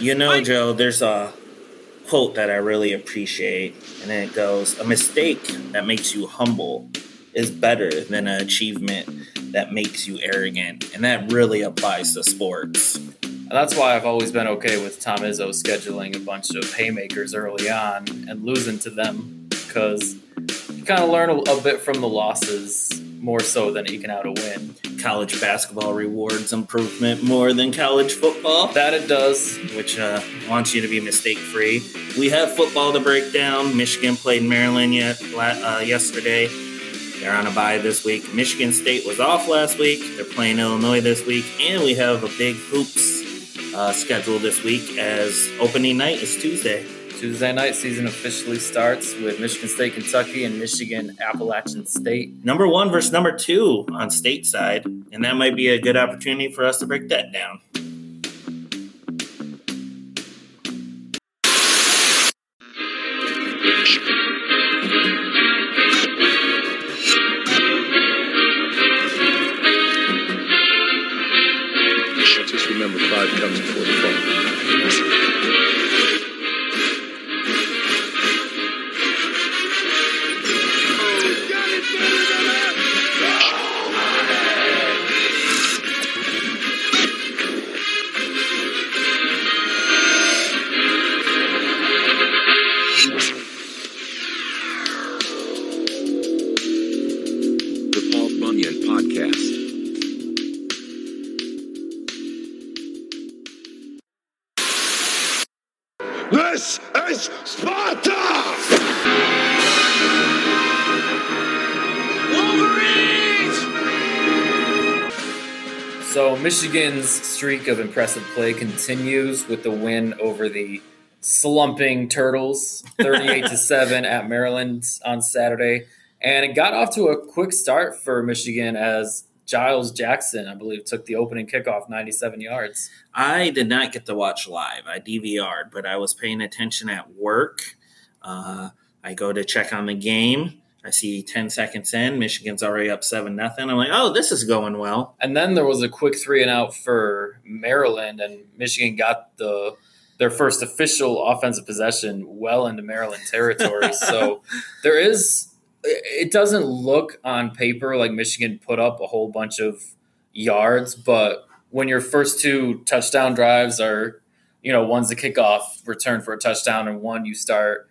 You know, Joe, there's a quote that I really appreciate, and it goes A mistake that makes you humble is better than an achievement that makes you arrogant. And that really applies to sports. And that's why I've always been okay with Tom Izzo scheduling a bunch of haymakers early on and losing to them because you kind of learn a, a bit from the losses more so than eking out a win. College basketball rewards improvement more than college football. That it does. Which uh, wants you to be mistake free. We have football to break down. Michigan played Maryland yet uh, yesterday. They're on a bye this week. Michigan State was off last week. They're playing Illinois this week, and we have a big hoops uh, schedule this week as opening night is Tuesday. Tuesday night season officially starts with Michigan State, Kentucky, and Michigan Appalachian State. Number one versus number two on state side, and that might be a good opportunity for us to break that down. This is Sparta! Wolverines! So Michigan's streak of impressive play continues with the win over the slumping Turtles, 38 to 7 at Maryland on Saturday. And it got off to a quick start for Michigan as Giles Jackson, I believe, took the opening kickoff 97 yards. I did not get to watch live. I DVR'd, but I was paying attention at work. Uh, I go to check on the game. I see 10 seconds in, Michigan's already up 7 nothing. I'm like, oh, this is going well. And then there was a quick three and out for Maryland, and Michigan got the their first official offensive possession well into Maryland territory. so there is it doesn't look on paper like Michigan put up a whole bunch of yards, but when your first two touchdown drives are, you know, one's a kickoff return for a touchdown and one you start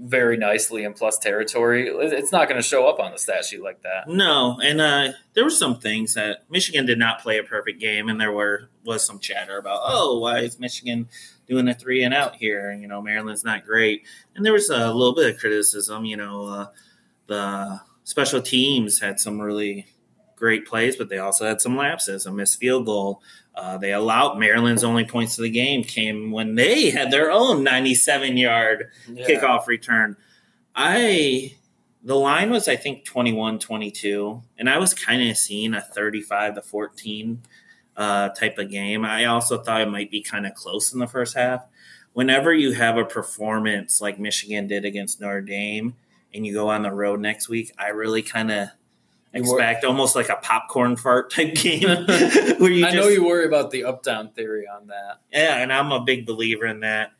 very nicely in plus territory, it's not going to show up on the stat sheet like that. No, and uh, there were some things that Michigan did not play a perfect game, and there were was some chatter about, oh, why is Michigan doing a three and out here? You know, Maryland's not great, and there was a little bit of criticism. You know, uh, the special teams had some really great plays, but they also had some lapses, a missed field goal. Uh, they allowed Maryland's only points of the game came when they had their own 97 yard Yeah. kickoff return. I the line was I think 21-22 and I was kind of seeing a 35 to 14 uh, type of game. I also thought it might be kind of close in the first half. Whenever you have a performance like Michigan did against Notre Dame and you go on the road next week, I really kind of expect almost like a popcorn fart type game where you I just know you worry about the up down theory on that. yeah, and I'm a big believer in that.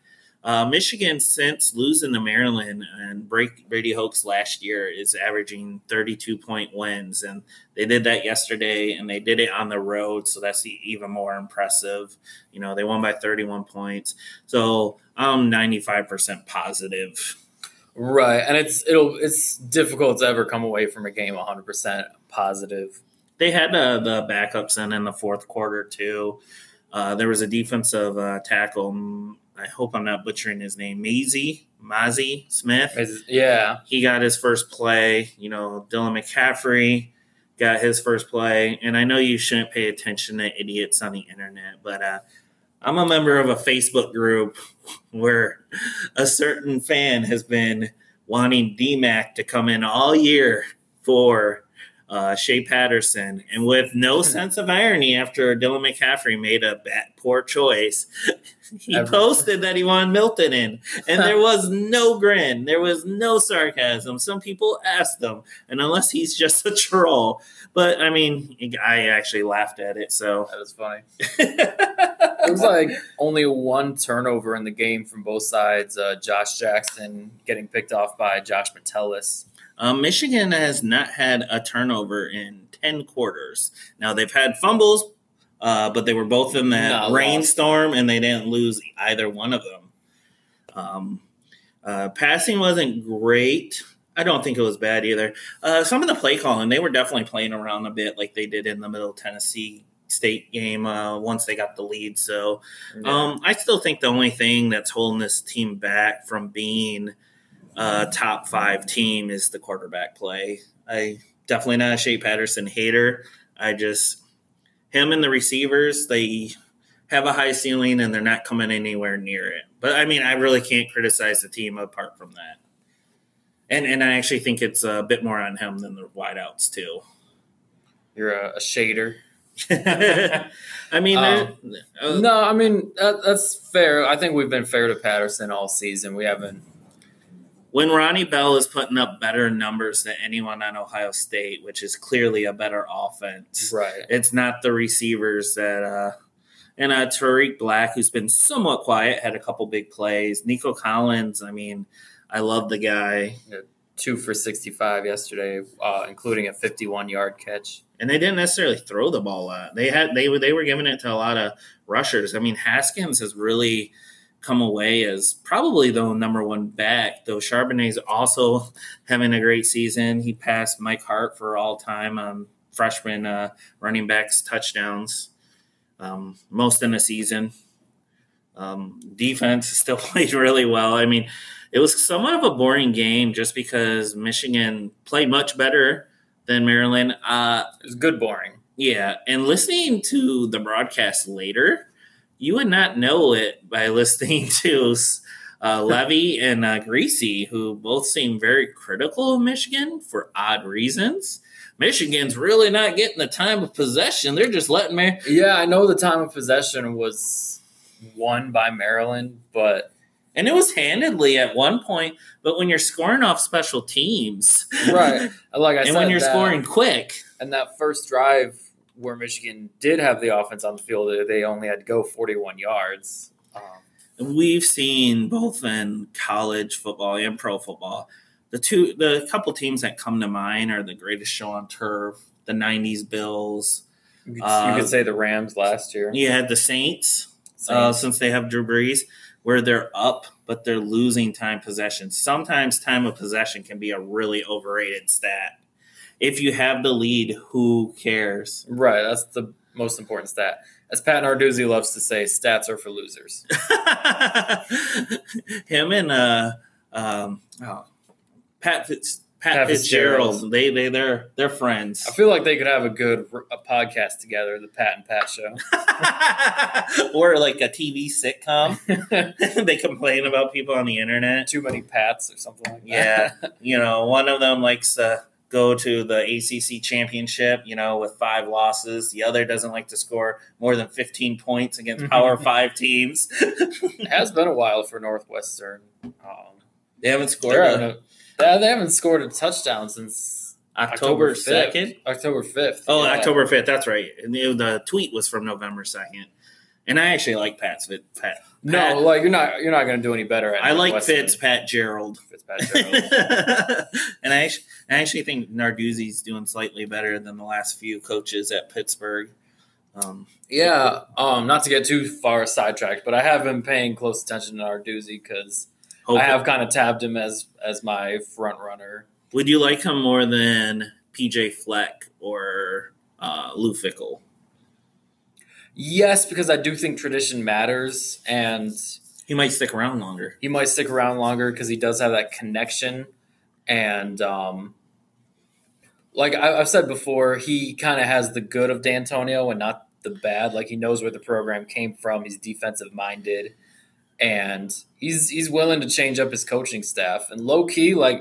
Uh, Michigan, since losing to Maryland and break, Brady Hoke last year, is averaging 32 point wins. And they did that yesterday, and they did it on the road. So that's even more impressive. You know, they won by 31 points. So I'm 95% positive. Right, and it's it'll it's difficult to ever come away from a game 100 percent positive. They had uh, the backups in in the fourth quarter, too. Uh, there was a defensive uh, tackle. mm, I hope I'm not butchering his name. Maisie, Mozzie Smith. Yeah, he got his first play. You know, Dylan McCaffrey got his first play. And I know you shouldn't pay attention to idiots on the internet, but uh, I'm a member of a Facebook group where a certain fan has been wanting DMAC to come in all year for uh, Shea Patterson, and with no sense of irony, after Dylan McCaffrey made a bad, poor choice, he posted that he wanted Milton in, and there was no grin, there was no sarcasm. Some people asked him, and unless he's just a troll, but I mean, I actually laughed at it. So That was funny. It was like only one turnover in the game from both sides. Uh, Josh Jackson getting picked off by Josh Metellus. Um, Michigan has not had a turnover in 10 quarters. Now, they've had fumbles, uh, but they were both in that rainstorm, and they didn't lose either one of them. Um, uh, passing wasn't great. I don't think it was bad either. Uh, some of the play calling, they were definitely playing around a bit like they did in the Middle Tennessee State game uh, once they got the lead. So um, I still think the only thing that's holding this team back from being a top five team is the quarterback play. I definitely not a Shea Patterson hater. I just him and the receivers they have a high ceiling and they're not coming anywhere near it. But I mean, I really can't criticize the team apart from that. And and I actually think it's a bit more on him than the wideouts too. You're a, a shader. I mean, Um, uh, No, I mean that, that's fair. I think we've been fair to Patterson all season. We haven't. When Ronnie Bell is putting up better numbers than anyone on Ohio State, which is clearly a better offense, Right. it's not the receivers that. uh and uh, Tarik Black, who's been somewhat quiet, had a couple big plays. Nico Collins, I mean, I love the guy, Two for 65 yesterday, uh, including a 51 yard catch. and they didn't necessarily throw the ball out. They had they were they were giving it to a lot of rushers. I mean, Haskins has really come away as probably the number one back. Though Charbonnet's also having a great season. He passed Mike Hart for all time um, freshman uh, running backs touchdowns, um, most in a season. Um, defense still played really well. I mean, it was somewhat of a boring game just because Michigan played much better than Maryland. Uh, It was good boring. yeah, and listening to the broadcast later, you would not know it by listening to uh, Levy and uh, Greasy, who both seem very critical of Michigan for odd reasons. Michigan's really not getting the time of possession; they're just letting me. Yeah, I know the time of possession was won by Maryland, but And it was handedly at one point, but when you're scoring off special teams, right, like I and said, when you're that- scoring quick, and that first drive where Michigan did have the offense on the field, they only had to go 41 yards. Um, we've seen both in college football and pro football. The two, the couple teams that come to mind are the greatest show on turf, the '90s Bills. you, could, Uh, you could say the Rams last year. You had the Saints, uh, Saints. since they have Drew Brees, where they're up but they're losing time possession. Sometimes time of possession can be a really overrated stat. If you have the lead, who cares? Right, that's the most important stat. As Pat Narduzzi loves to say, stats are for losers. Him and uh, um, oh, Pat Fitz, Pat, Pat Fitzgerald. Fitzgerald. They they they're they're friends. I feel like they could have a good a podcast together, the Pat and Pat show. or like a TV sitcom. they complain about people on the internet. Too many Pats or something like that. Yeah, you know, one of them likes to go to the ACC championship, you know, with five losses. The other doesn't like to score more than 15 points against Power Five teams. it has been a while for Northwestern. Um, they haven't scored a- a- they haven't scored a touchdown since October 2nd. October 5th. Oh, yeah. October 5th. That's right. And the, the tweet was from November 2nd. And I actually like Pat's Fit. Pat. No, like you're not you're not going to do any better at I like. Fitz, Pat Gerald. Fitzpatrick. and I actually, I actually think Narduzzi's doing slightly better than the last few coaches at Pittsburgh. Um, yeah, um, not to get too far sidetracked, but I have been paying close attention to Narduzzi because I have kind of tabbed him as as my front runner. Would you like him more than PJ Fleck or uh, Lou Fickell? Yes, because I do think tradition matters, and He might stick around longer. he might stick around longer because he does have that connection. And um, like I, I've said before, he kind of has the good of Dantonio and not the bad. Like he knows where the program came from. He's defensive minded, and he's he's willing to change up his coaching staff. And low key, like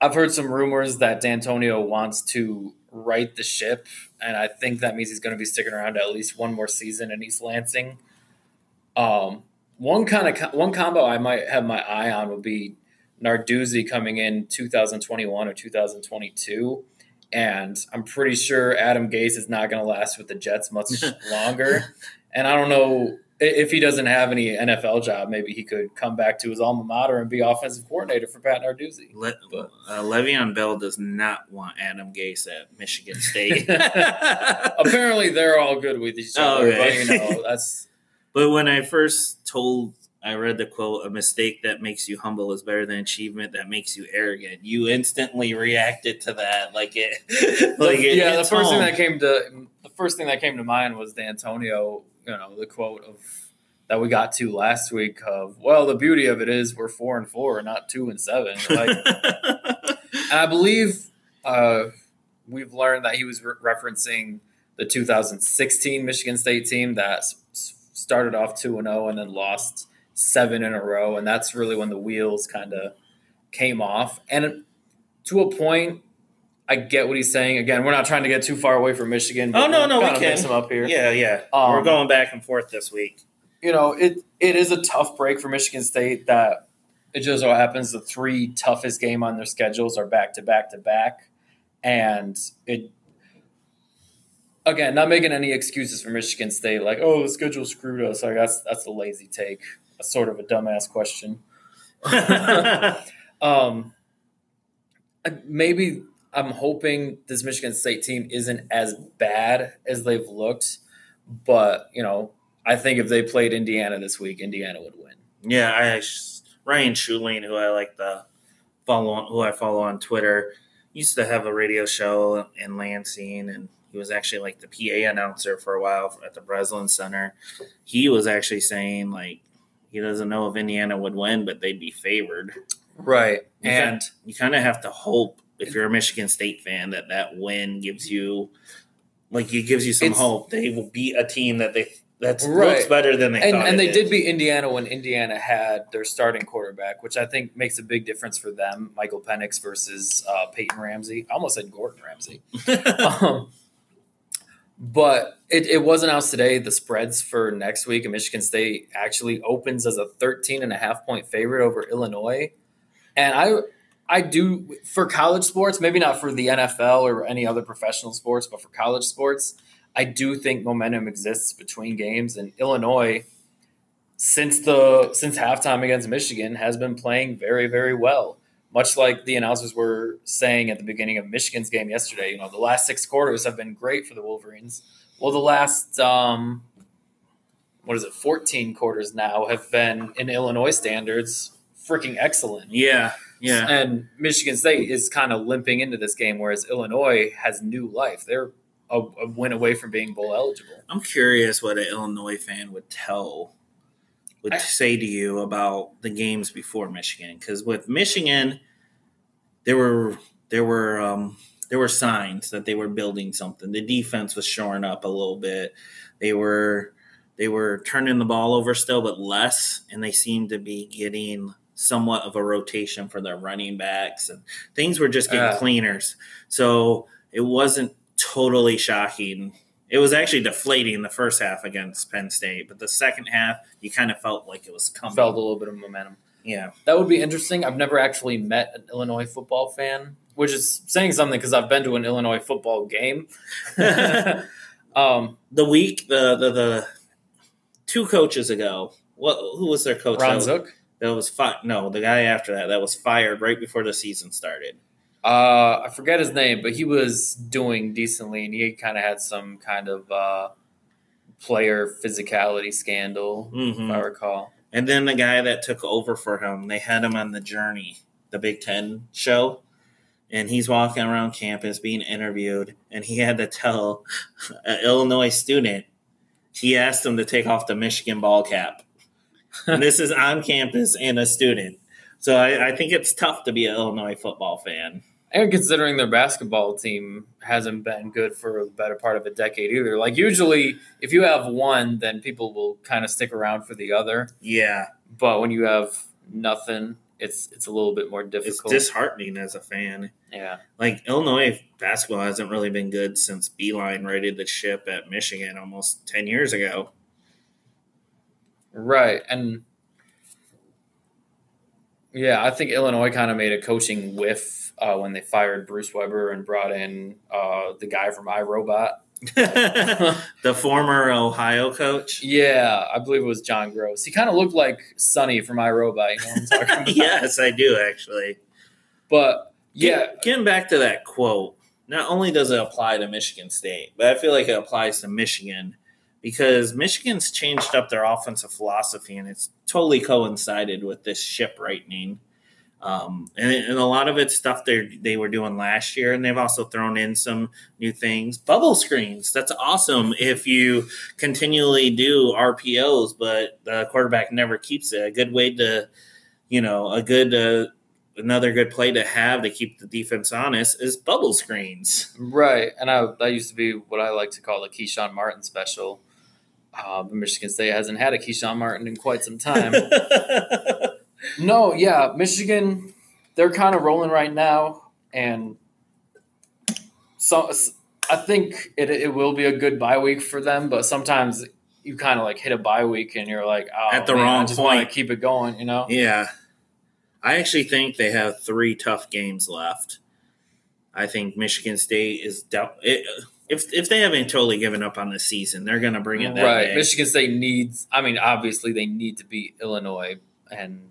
I've heard some rumors that Dantonio wants to right the ship, and I think that means he's going to be sticking around at least one more season in East Lansing. Um, one kind of one combo I might have my eye on would be Narduzzi coming in 2021 or 2022. And I'm pretty sure Adam Gase is not going to last with the Jets much longer. And I don't know if he doesn't have any NFL job, maybe he could come back to his alma mater and be offensive coordinator for Pat Narduzzi. Le- uh, Le'Veon Bell does not want Adam Gase at Michigan State. Apparently, they're all good with each other, Okay. but you know that's But when I first told, I read the quote, a mistake that makes you humble is better than achievement that makes you arrogant. You instantly reacted to that. Like it, like it yeah. The first thing that came to the first thing that came to mind was Dantonio. You know, the quote of that we got to last week of well, the beauty of it is we're four and four, not two and seven. Like, and I believe uh, we've learned that he was re- referencing the 2016 Michigan State team that s- started off two and zero and then lost seven in a row, and that's really when the wheels kind of came off. And to a point, I get what he's saying. Again, we're not trying to get too far away from Michigan. Oh, no, no, we can. mix them up here. yeah, yeah. Um, We're going back and forth this week. you know, it it is a tough break for Michigan State that it just so happens the three toughest game on their schedules are back to back to back. And it again, not making any excuses for Michigan State, like, oh, the schedule screwed us. Like that's that's a lazy take. That's sort of a dumbass question. Um maybe I'm hoping this Michigan State team isn't as bad as they've looked, but you know, I think if they played Indiana this week, Indiana would win. Yeah, I Ryan Schuling, who I like the follow on, who I follow on Twitter, used to have a radio show in Lansing, and he was actually like the PA announcer for a while at the Breslin Center. He was actually saying like he doesn't know if Indiana would win, but they'd be favored. Right. You And You kind of have to hope if you're a Michigan State fan that that win gives you like it gives you some It's- hope. They will beat a team that they that Right. looks better than they and, and they did. did beat Indiana when Indiana had their starting quarterback, which I think makes a big difference for them. Michael Penix versus uh, Peyton Ramsey. I almost said Gordon Ramsey. um, but it, it was announced today the spreads for next week and michigan state actually opens as a 13 and a half point favorite over illinois and i i do for college sports maybe not for the nfl or any other professional sports but for college sports i do think momentum exists between games and illinois since the since halftime against michigan has been playing very very well much like the announcers were saying at the beginning of Michigan's game yesterday, you know, the last six quarters have been great for the Wolverines. Well, the last, um, what is it, 14 quarters now have been, in Illinois standards, freaking excellent. Yeah, yeah. And Michigan State is kind of limping into this game, whereas Illinois has new life. They're a, a win away from being bowl eligible. I'm curious what an Illinois fan would tell, would I- say to you about the games before Michigan. Because with Michigan, there were there were um, there were signs that they were building something. The defense was shoring up a little bit. They were they were turning the ball over still, but less, and they seemed to be getting somewhat of a rotation for their running backs, and things were just getting Yeah. cleaners. So it wasn't totally shocking. It was actually deflating the first half against Penn State, but the second half, you kind of felt like it was coming. Felt a little bit of momentum. yeah, That would be interesting. I've never actually met an Illinois football fan, which is saying something because I've been to an Illinois football game. um, the week the the, the two coaches ago. What who was their coach? Ron Zook. That was fi- no the guy after that that was fired right before the season started. Uh, I forget his name, but he was doing decently, and he kind of had some kind of uh, player physicality scandal, Mhm. if I recall. And then the guy that took over for him, they had him on the Journey, the Big Ten show. And he's walking around campus being interviewed, and he had to tell an Illinois student, he asked him to take off the Michigan ball cap. This is on campus and a student. So I, I think it's tough to be an Illinois football fan. And considering their basketball team hasn't been good for the better part of a decade either. Like usually, if you have one, then people will kind of stick around for the other. Yeah. But when you have nothing, it's it's a little bit more difficult. It's disheartening as a fan. yeah, Like Illinois basketball hasn't really been good since Beilein righted the ship at Michigan almost ten years ago. Right. And yeah, I think Illinois kind of made a coaching whiff uh, when they fired Bruce Weber and brought in uh, the guy from iRobot. the former Ohio coach. Yeah, I believe it was John Groce. He kind of looked like Sonny from iRobot. You know what I'm talking about? yes, I do actually. But yeah, Get- getting back to that quote, not only does it apply to Michigan State, but I feel like it applies to Michigan because Michigan's changed up their offensive philosophy and it's totally coincided with this ship rightening. Um, and, and a lot of it's stuff they they were doing last year, and they've also thrown in some new things. Bubble screens, that's awesome if you continually do RPOs, but the quarterback never keeps it. A good way to, you know, a good uh, another good play to have to keep the defense honest is bubble screens. right. And I, that used to be what I like to call the Keshawn Martin special. Uh, but Michigan State hasn't had a Keshawn Martin in quite some time. no, yeah, Michigan, they're kind of rolling right now, and so I think it, it will be a good bye week for them. But sometimes you kind of like hit a bye week, and you're like, oh, At the man, I wrong just want to point. keep it going, you know? yeah, I actually think they have three tough games left. I think Michigan State is dou- it, if if they haven't totally given up on the season, they're going to bring it that right. day. Michigan State needs. I mean, obviously they need to beat Illinois, and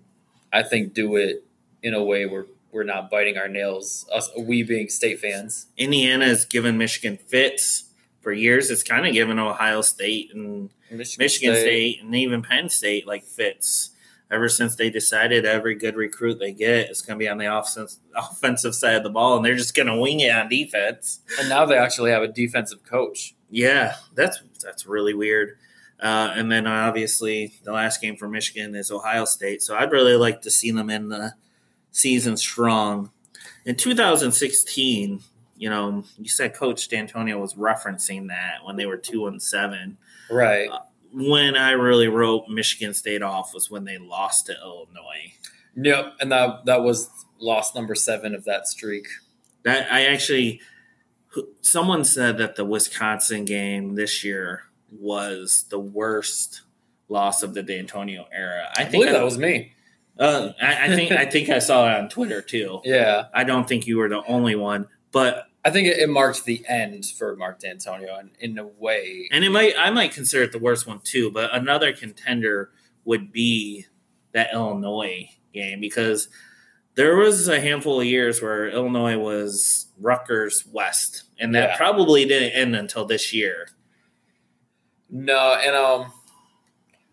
I think do it in a way where we're not biting our nails. Us, we being state fans. Indiana has given Michigan fits for years. It's kind of given Ohio State and Michigan, Michigan State. and even Penn State like fits. Ever since they decided every good recruit they get is going to be on the offense, offensive side of the ball, and they're just going to wing it on defense. and now they actually have a defensive coach. Yeah, that's that's really weird. Uh, and then obviously the last game for Michigan is Ohio State, so I'd really like to see them in the season strong. In 2016, you know, you said Coach Dantonio was referencing that when they were two and seven. Right. When I really wrote Michigan State off was when they lost to Illinois. Yep. And that that was loss number seven of that streak. That I actually, someone said that the Wisconsin game this year was the worst loss of the Dantonio era. I I, think believe I, that was me. uh, I, I think I think I saw it on Twitter too. Yeah. I don't think you were the only one, but I think it, it marked the end for Mark Dantonio, and in a way, and it might I might consider it the worst one too. But another contender would be that Illinois game because there was a handful of years where Illinois was Rutgers West, and that Yeah. probably didn't end until this year. No, and um,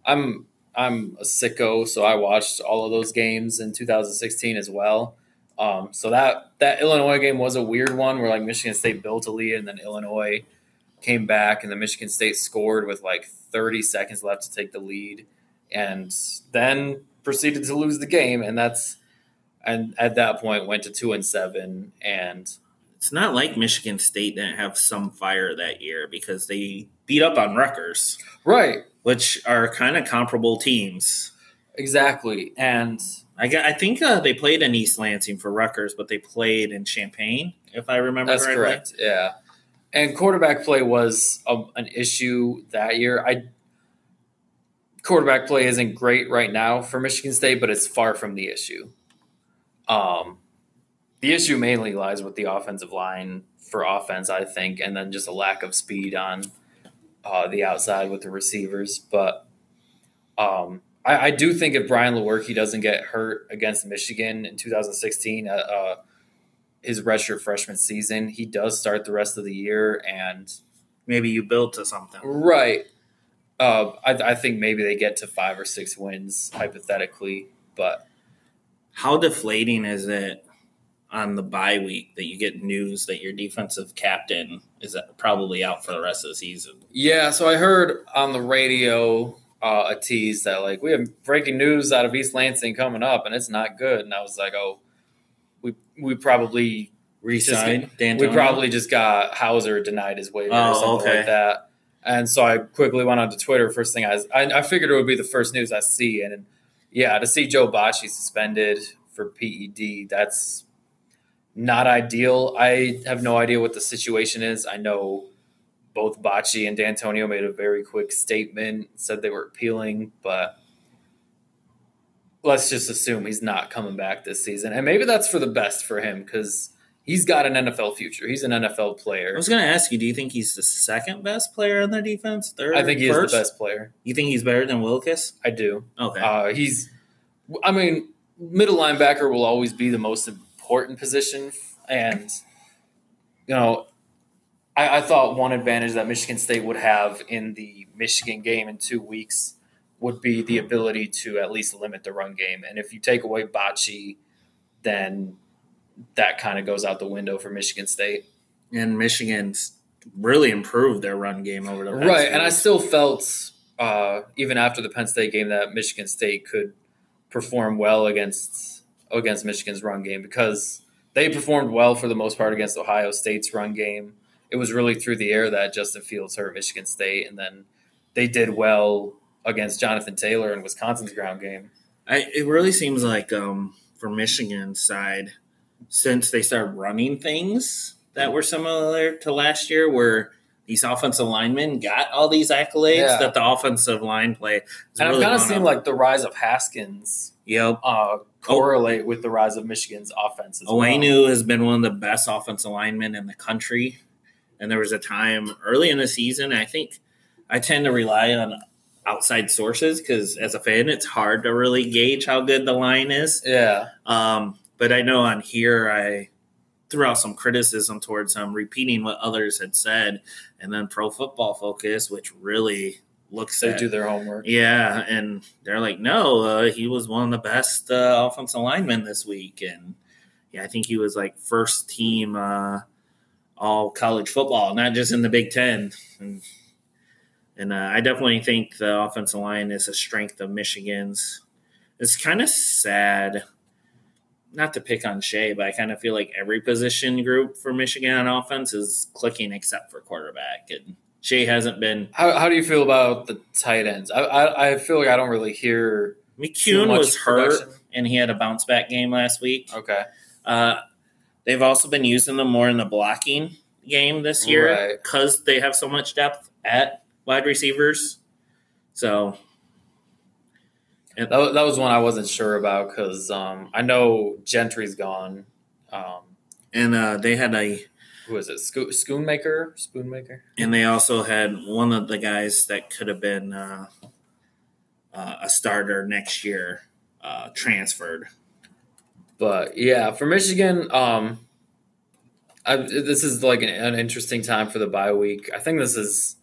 I'm I'm a sicko, so I watched all of those games in 2016 as well. Um, so that that Illinois game was a weird one where like Michigan State built a lead and then Illinois came back and then Michigan State scored with like 30 seconds left to take the lead and then proceeded to lose the game. And that's and at that point went to two and seven. And It's not like Michigan State didn't have some fire that year because they beat up on Rutgers, right. which are kind of comparable teams. exactly. And I got, I think uh, they played in East Lansing for Rutgers, but they played in Champaign, if I remember That's correctly. correct. Yeah, and quarterback play was a, an issue that year. I quarterback play isn't great right now for Michigan State, but it's far from the issue. Um, the issue mainly lies with the offensive line for offense, I think, and then just a lack of speed on uh, the outside with the receivers. But um, I, I do think if Brian Lewerke doesn't get hurt against Michigan in 2016, uh, uh, his redshirt freshman season, he does start the rest of the year. And Maybe you build to something. right, uh, I, I think maybe they get to five or six wins hypothetically, but How deflating is it on the bye week that you get news that your defensive captain is probably out for the rest of the season? Yeah, so I heard on the radio uh, a tease that like we have breaking news out of East Lansing coming up, and it's not good. And I was like, oh, we we probably Resign we probably just got Hauser denied his waiver Oh, or something okay. like that. And so I quickly went onto Twitter. First thing I, I I figured it would be the first news I see, and yeah, to see Joe Bachie suspended for PED. That's not ideal. I have no idea what the situation is. I know both Bachie and Dantonio made a very quick statement, said they were appealing, but let's just assume he's not coming back this season. And maybe that's for the best for him because he's got an NFL future. He's an NFL player. I was going to ask you, do you think he's the second best player on the defense? Third? I think he first? is the best player. You think he's better than Willekes? I do. Okay. Uh, he's, I mean, middle linebacker will always be the most important position. And, you know, I, I thought one advantage that Michigan State would have in the Michigan game in two weeks would be the ability to at least limit the run game. And if you take away Bachie, then that kind of goes out the window for Michigan State. and Michigan's really improved their run game over the Right, and I still felt uh, even after the Penn State game that Michigan State could perform well against against Michigan's run game because they performed well for the most part against Ohio State's run game. It was really through the air that Justin Fields hurt Michigan State, and then they did well against Jonathan Taylor in Wisconsin's ground game. I, it really seems like um, for Michigan's side, since they started running things that were similar to last year, where these offensive linemen got all these accolades Yeah. that the offensive line play. And really I've kind of seen like the rise of Haskins yep. uh, correlate with the rise of Michigan's offense. As well. Has been one of the best offensive linemen in the country. And there was a time early in the season, I think I tend to rely on outside sources because as a fan, it's hard to really gauge how good the line is. Yeah, Um, but I know on here I threw out some criticism towards him, repeating what others had said, and then Pro Football Focus, which really looks they at do their homework. yeah, and they're like, no, uh, he was one of the best uh, offensive linemen this week, and yeah, I think he was like first team uh, all college football, not just in the Big Ten. And, and uh, I definitely think the offensive line is a strength of Michigan's. It's kind of sad, not to pick on Shea, but I kind of feel like every position group for Michigan on offense is clicking except for quarterback, and Shea hasn't been. How, how do you feel about the tight ends? I, I, I feel like I don't really hear McCune was hurt, production. and he had a bounce back game last week. Okay. Uh, they've also been using them more in the blocking game this year Right. because they have so much depth at wide receivers. So That, that was one I wasn't sure about because um, I know Gentry's gone. Um, and uh, they had a who is it? Sco- Schoonmaker? Schoonmaker? and they also had one of the guys that could have been uh, uh, a starter next year uh, transferred. But yeah, for Michigan, um, I, this is like an, an interesting time for the bye week. I think this is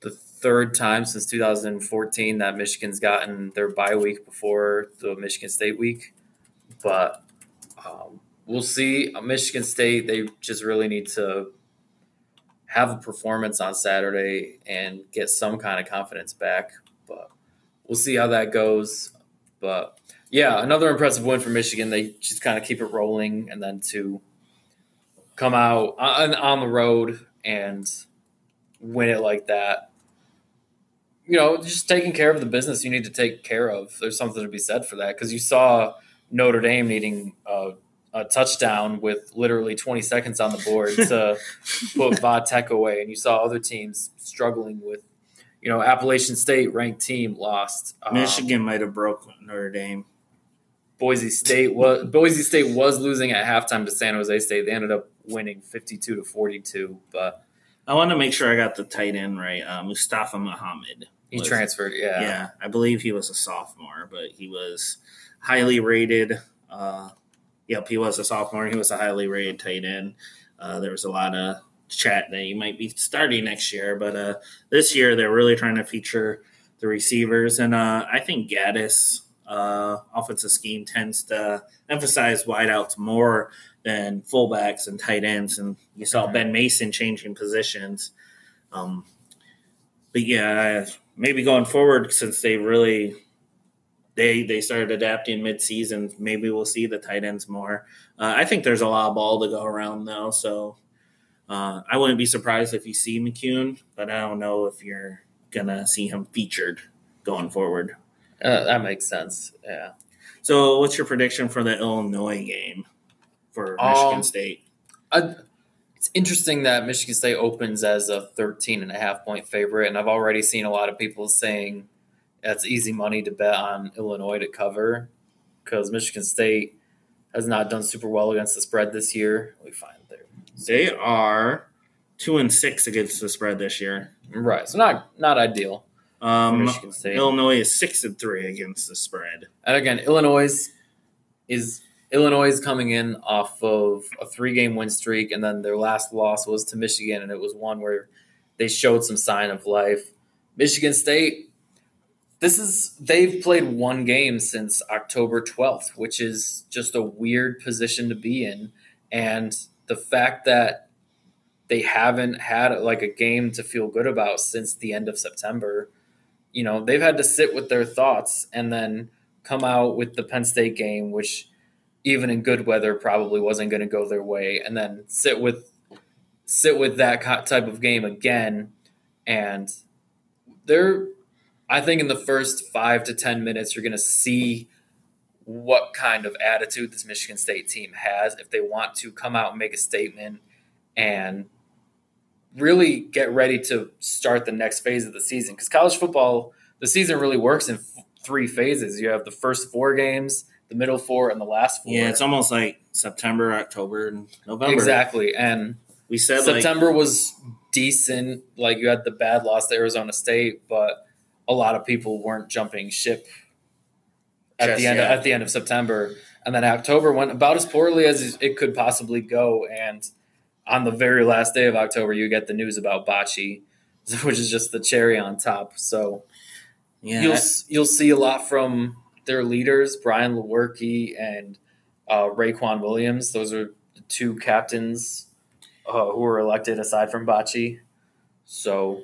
the third time since 2014 that Michigan's gotten their bye week before the Michigan State week. But um, we'll see. Uh, Michigan State, they just really need to have a performance on Saturday and get some kind of confidence back. But we'll see how that goes. But yeah, another impressive win for Michigan. They just kind of keep it rolling, and then to come out on, on the road and win it like that. You know, just taking care of the business you need to take care of. There's something to be said for that because you saw Notre Dame needing a, a touchdown with literally 20 seconds on the board to put Va Tech away, and you saw other teams struggling with. You know, Appalachian State ranked team lost. Um, Michigan might have broke Notre Dame. Boise State was Boise State was losing at halftime to San Jose State. They ended up winning fifty two to forty two, but I want to make sure I got the tight end right. Uh, Mustafa Muhammad. he was- transferred. Yeah. Yeah, I believe he was a sophomore, but he was highly rated. Uh, yep, he was a sophomore. He was a highly rated tight end. Uh, there was a lot of chat that he might be starting next year, but uh, this year they're really trying to feature the receivers, and uh, I think Gattis uh, offensive scheme tends to emphasize wideouts more than fullbacks and tight ends, and you saw. Ben Mason changing positions. Um, but yeah, maybe going forward, since they really they they started adapting mid-season, maybe we'll see the tight ends more. Uh, I think there's a lot of ball to go around though, so uh, I wouldn't be surprised if you see McCune, but I don't know if you're gonna see him featured going forward. Uh, that makes sense. Yeah. So, what's your prediction for the Illinois game for Michigan Um, State? I, it's interesting that Michigan State opens as a 13 and a half point favorite, and I've already seen a lot of people saying that's easy money to bet on Illinois to cover because Michigan State has not done super well against the spread this year. We find there, They are two and six against the spread this year. right? So not not ideal Um, Illinois is six and three against the spread. And again, Illinois is Illinois is coming in off of a three game win streak, and then their last loss was to Michigan, and it was one where they showed some sign of life. Michigan State, this is they've played one game since October twelfth, which is just a weird position to be in, and the fact that they haven't had like a game to feel good about since the end of September. You know, they've had to sit with their thoughts and then come out with the Penn State game, which even in good weather probably wasn't going to go their way, and then sit with sit with that type of game again, and they're. I think in the first five to ten minutes, you're going to see what kind of attitude this Michigan State team has if they want to come out and make a statement and really get ready to start the next phase of the season. Because college football, the season really works in f- three phases. You have the first four games, the middle four, and the last four. Yeah, it's almost like September, October, and November. exactly. And We said like September was decent. Like you had the bad loss to Arizona State, but a lot of people weren't jumping ship at Just the end yet. at the end of September. And then October went about as poorly as it could possibly go. And on the very last day of October, you get the news about Bachie, which is just the cherry on top. So yeah, you'll you'll see a lot from their leaders, Brian Lewerke and uh, Raequan Williams. Those are the two captains uh, who were elected aside from Bachie. So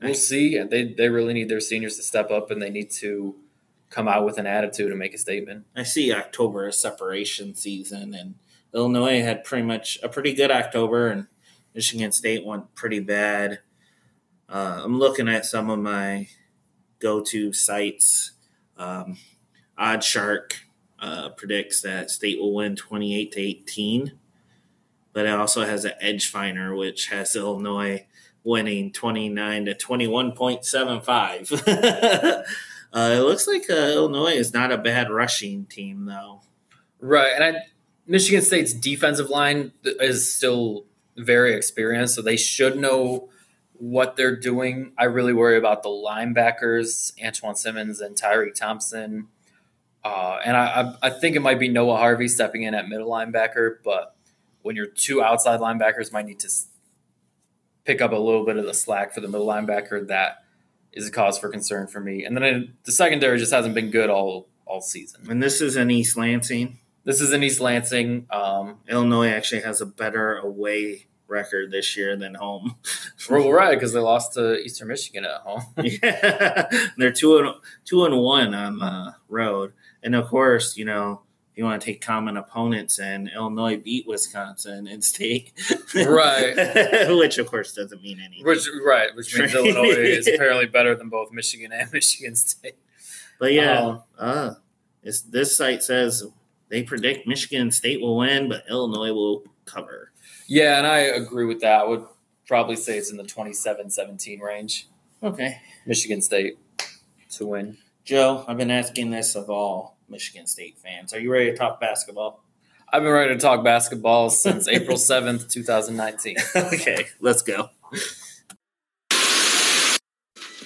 we'll see. They they really need their seniors to step up, and they need to come out with an attitude and make a statement. I see October as separation season, and Illinois had pretty much a pretty good October, and Michigan State went pretty bad. Uh, I'm looking at some of my go-to sites. Um, Odd Shark uh, predicts that State will win 28 to 18, but it also has an Edge Finder, which has Illinois winning 29 to 21.75. uh, it looks like uh, Illinois is not a bad rushing team, though. Right, and I, Michigan State's defensive line is still very experienced, so they should know what they're doing. I really worry about the linebackers, Antjuan Simmons and Tyree Thompson, uh, and I, I, I think it might be Noah Harvey stepping in at middle linebacker. But when your two outside linebackers might need to pick up a little bit of the slack for the middle linebacker, that is a cause for concern for me. And then it, the secondary just hasn't been good all all season. And this is in East Lansing. This is in East Lansing. Um, Illinois actually has a better away record this year than home. We're right because they lost to Eastern Michigan at home. yeah, they're two and two and one on the road, and of course, you know you want to take common opponents, and Illinois beat Wisconsin in state, Right. which of course doesn't mean anything. Which right, which means Illinois is apparently better than both Michigan and Michigan State. But yeah, Um, uh, it's, this site says they predict Michigan State will win, but Illinois will cover. Yeah, and I agree with that. I would probably say it's in the 27-17 range. Okay, Michigan State to win. Joe, I've been asking this of all Michigan State fans. Are you ready to talk basketball? I've been ready to talk basketball since April 7th, 2019. okay, let's go.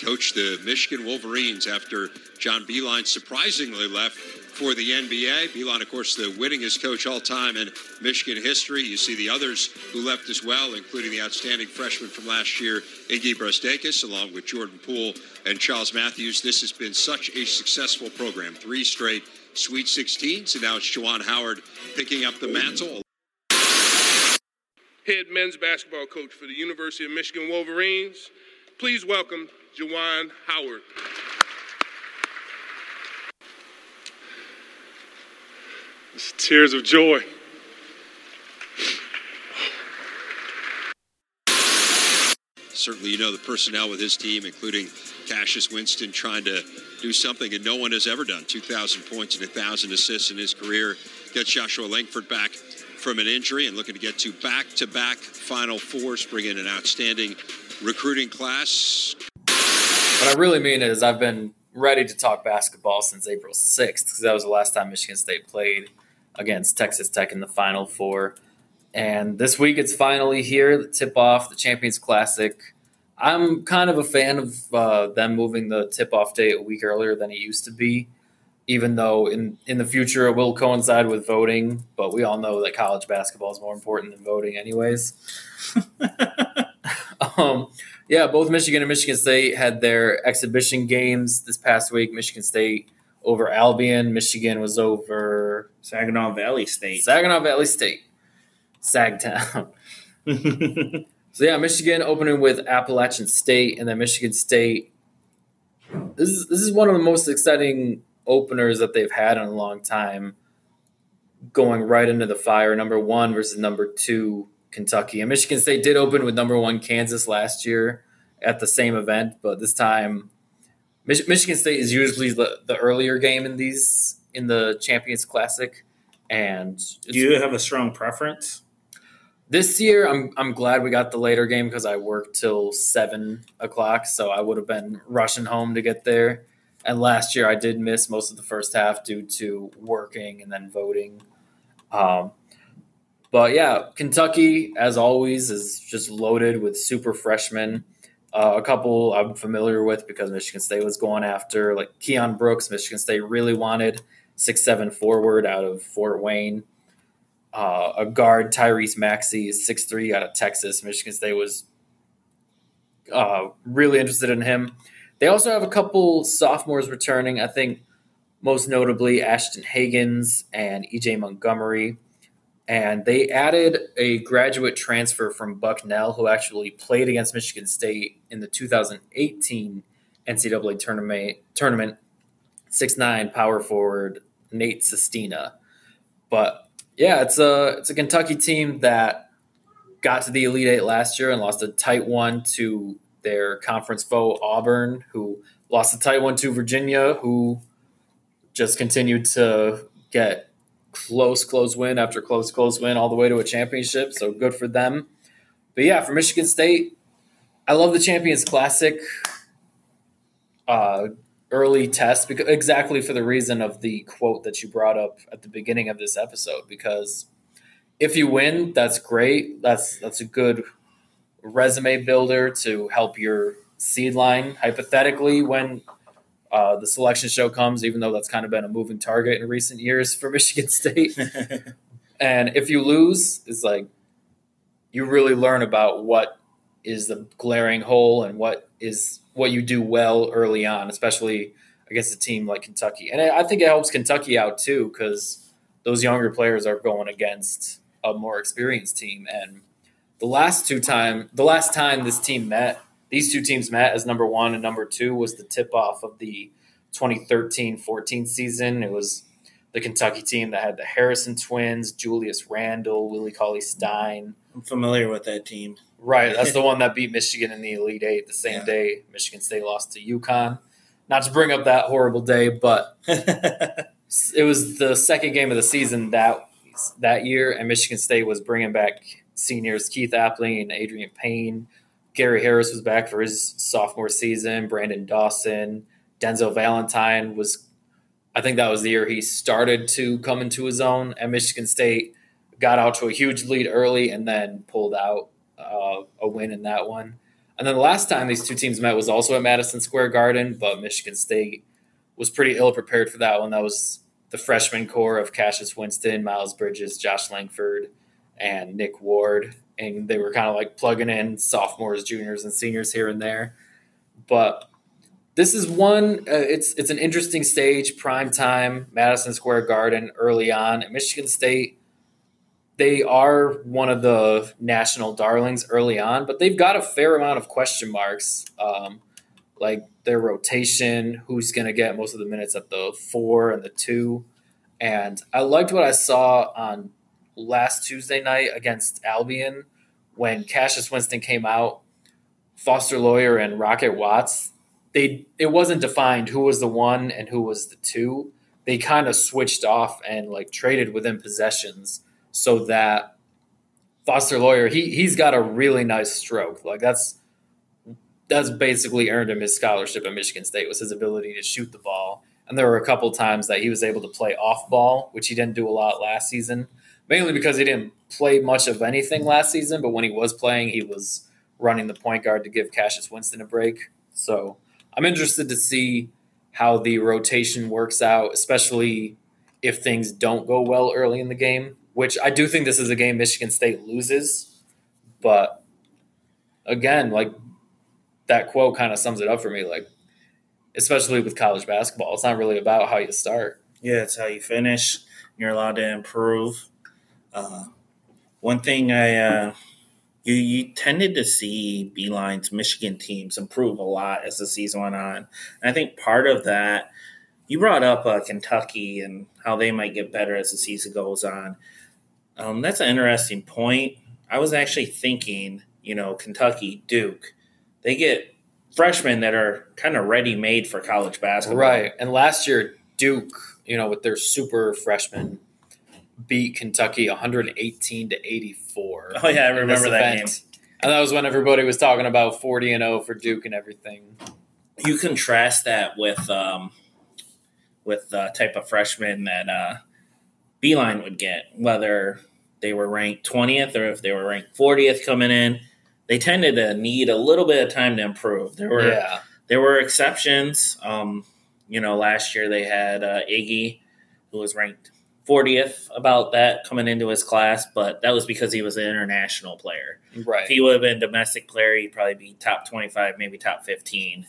Coach the Michigan Wolverines after John Beilein surprisingly left for the NBA. Beilein, of course, the winningest coach all time in Michigan history. You see the others who left as well, including the outstanding freshman from last year, Iggy Brazdeikis, along with Jordan Poole and Charles Matthews. This has been such a successful program. Three straight Sweet 16s, and now it's Juwan Howard picking up the mantle. head men's basketball coach for the University of Michigan Wolverines. Please welcome Juwan Howard. Tears of joy. Certainly, you know the personnel with his team, including Cassius Winston trying to do something that no one has ever done 2,000 points and 1,000 assists in his career. Gets Joshua Langford back from an injury and looking to get to back to back Final Fours, bring in an outstanding recruiting class. What I really mean is, I've been ready to talk basketball since April 6th because that was the last time Michigan State played against Texas Tech in the Final Four. And this week it's finally here, the tip off, the Champions Classic. I'm kind of a fan of uh, them moving the tip off date a week earlier than it used to be, even though in, in the future it will coincide with voting. But we all know that college basketball is more important than voting, anyways. um, yeah, both Michigan and Michigan State had their exhibition games this past week. Michigan State over Albion, Michigan was over Saginaw Valley State. Saginaw Valley State, Sagtown. so yeah, Michigan opening with Appalachian State, and then Michigan State. This is this is one of the most exciting openers that they've had in a long time. Going right into the fire, number one versus number two Kentucky. And Michigan State did open with number one Kansas last year at the same event, but this time Mich- Michigan State is usually the, the earlier game in these in the Champions Classic. And Do you have a strong preference? this year, I'm I'm glad we got the later game because I worked till seven o'clock, so I would have been rushing home to get there. And last year, I did miss most of the first half due to working and then voting. Um, but yeah, Kentucky, as always, is just loaded with super freshmen. Uh, a couple I'm familiar with because Michigan State was going after, like Keion Brooks. Michigan State really wanted six seven forward out of Fort Wayne. Uh, a guard, Tyrese Maxey, six three out of Texas. Michigan State was uh, really interested in him. They also have a couple sophomores returning. I think most notably Ashton Hagans and EJ Montgomery. And they added a graduate transfer from Bucknell who actually played against Michigan State in the 2018 NCAA tournament. Tournament, six nine power forward Nate Sestina. But yeah, it's a it's a Kentucky team that got to the Elite Eight last year and lost a tight one to their conference foe Auburn, who lost a tight one to Virginia, who just continued to get close, close win after close, close win all the way to a championship. So good for them. But yeah, for Michigan State, I love the Champions Classic uh, early test because exactly for the reason of the quote that you brought up at the beginning of this episode. Because if you win, that's great. That's that's a good resume builder to help your seed line hypothetically when uh, the selection show comes, even though that's kind of been a moving target in recent years for Michigan State. and if you lose, it's like you really learn about what is the glaring hole and what is what you do well early on, especially against a team like Kentucky. And I think it helps Kentucky out too because those younger players are going against a more experienced team. And the last two time, the last time this team met, these two teams met as number one and number two was the tip off of the 2013-14 season. It was the Kentucky team that had the Harrison twins, Julius Randle, Willie Cauley Stein. I'm familiar with that team. Right, that's the one that beat Michigan in the Elite Eight the same Yeah. day Michigan State lost to UConn. Not to bring up that horrible day, but it was the second game of the season that that year, and Michigan State was bringing back seniors Keith Appling and Adrian Payne. Gary Harris was back for his sophomore season. Branden Dawson, Denzel Valentine was, I think that was the year he started to come into his own. And Michigan State got out to a huge lead early and then pulled out uh, a win in that one. And then the last time these two teams met was also at Madison Square Garden, but Michigan State was pretty ill prepared for that one. That was the freshman core of Cassius Winston, Miles Bridges, Josh Langford, and Nick Ward. And they were kind of like plugging in sophomores, juniors, and seniors here and there. But this is one. Uh, it's it's an interesting stage, prime time, Madison Square Garden, early on. At Michigan State, they are one of the national darlings early on, but they've got a fair amount of question marks. Um, like their rotation, who's going to get most of the minutes at the four and the two. And I liked what I saw on last Tuesday night against Albion when Cassius Winston came out. Foster Loyer and Rocket Watts, they it wasn't defined who was the one and who was the two. They kind of switched off and like traded within possessions so that Foster Loyer he he's got a really nice stroke. Like that's that's basically earned him his scholarship at Michigan State was his ability to shoot the ball. And there were a couple times that he was able to play off ball, which he didn't do a lot last season, mainly because he didn't play much of anything last season. But when he was playing, he was running the point guard to give Cassius Winston a break. So I'm interested to see how the rotation works out, especially if things don't go well early in the game, which I do think this is a game Michigan State loses. But again, like that quote kind of sums it up for me. Like, especially with college basketball, it's not really about how you start. Yeah, it's how you finish. You're allowed to improve. Uh, one thing I uh, you you tended to see Beilein's Michigan teams improve a lot as the season went on, and I think part of that you brought up uh, Kentucky and how they might get better as the season goes on. Um, that's an interesting point. I was actually thinking, you know, Kentucky, Duke, they get freshmen that are kind of ready made for college basketball. Right. And last year, Duke, you know, with their super freshmen, beat Kentucky 118 to 84. Oh yeah, I remember that game. And that was when everybody was talking about 40 and 0 for Duke and everything. You contrast that with um, with the type of freshman that uh, Beilein would get, whether they were ranked 20th or if they were ranked 40th coming in. They tended to need a little bit of time to improve. There were yeah. there were exceptions. Um, you know, last year they had uh, Iggy, who was ranked 40th about that coming into his class, but that was because he was an international player. Right. If he would have been a domestic player, he'd probably be top 25, maybe top 15.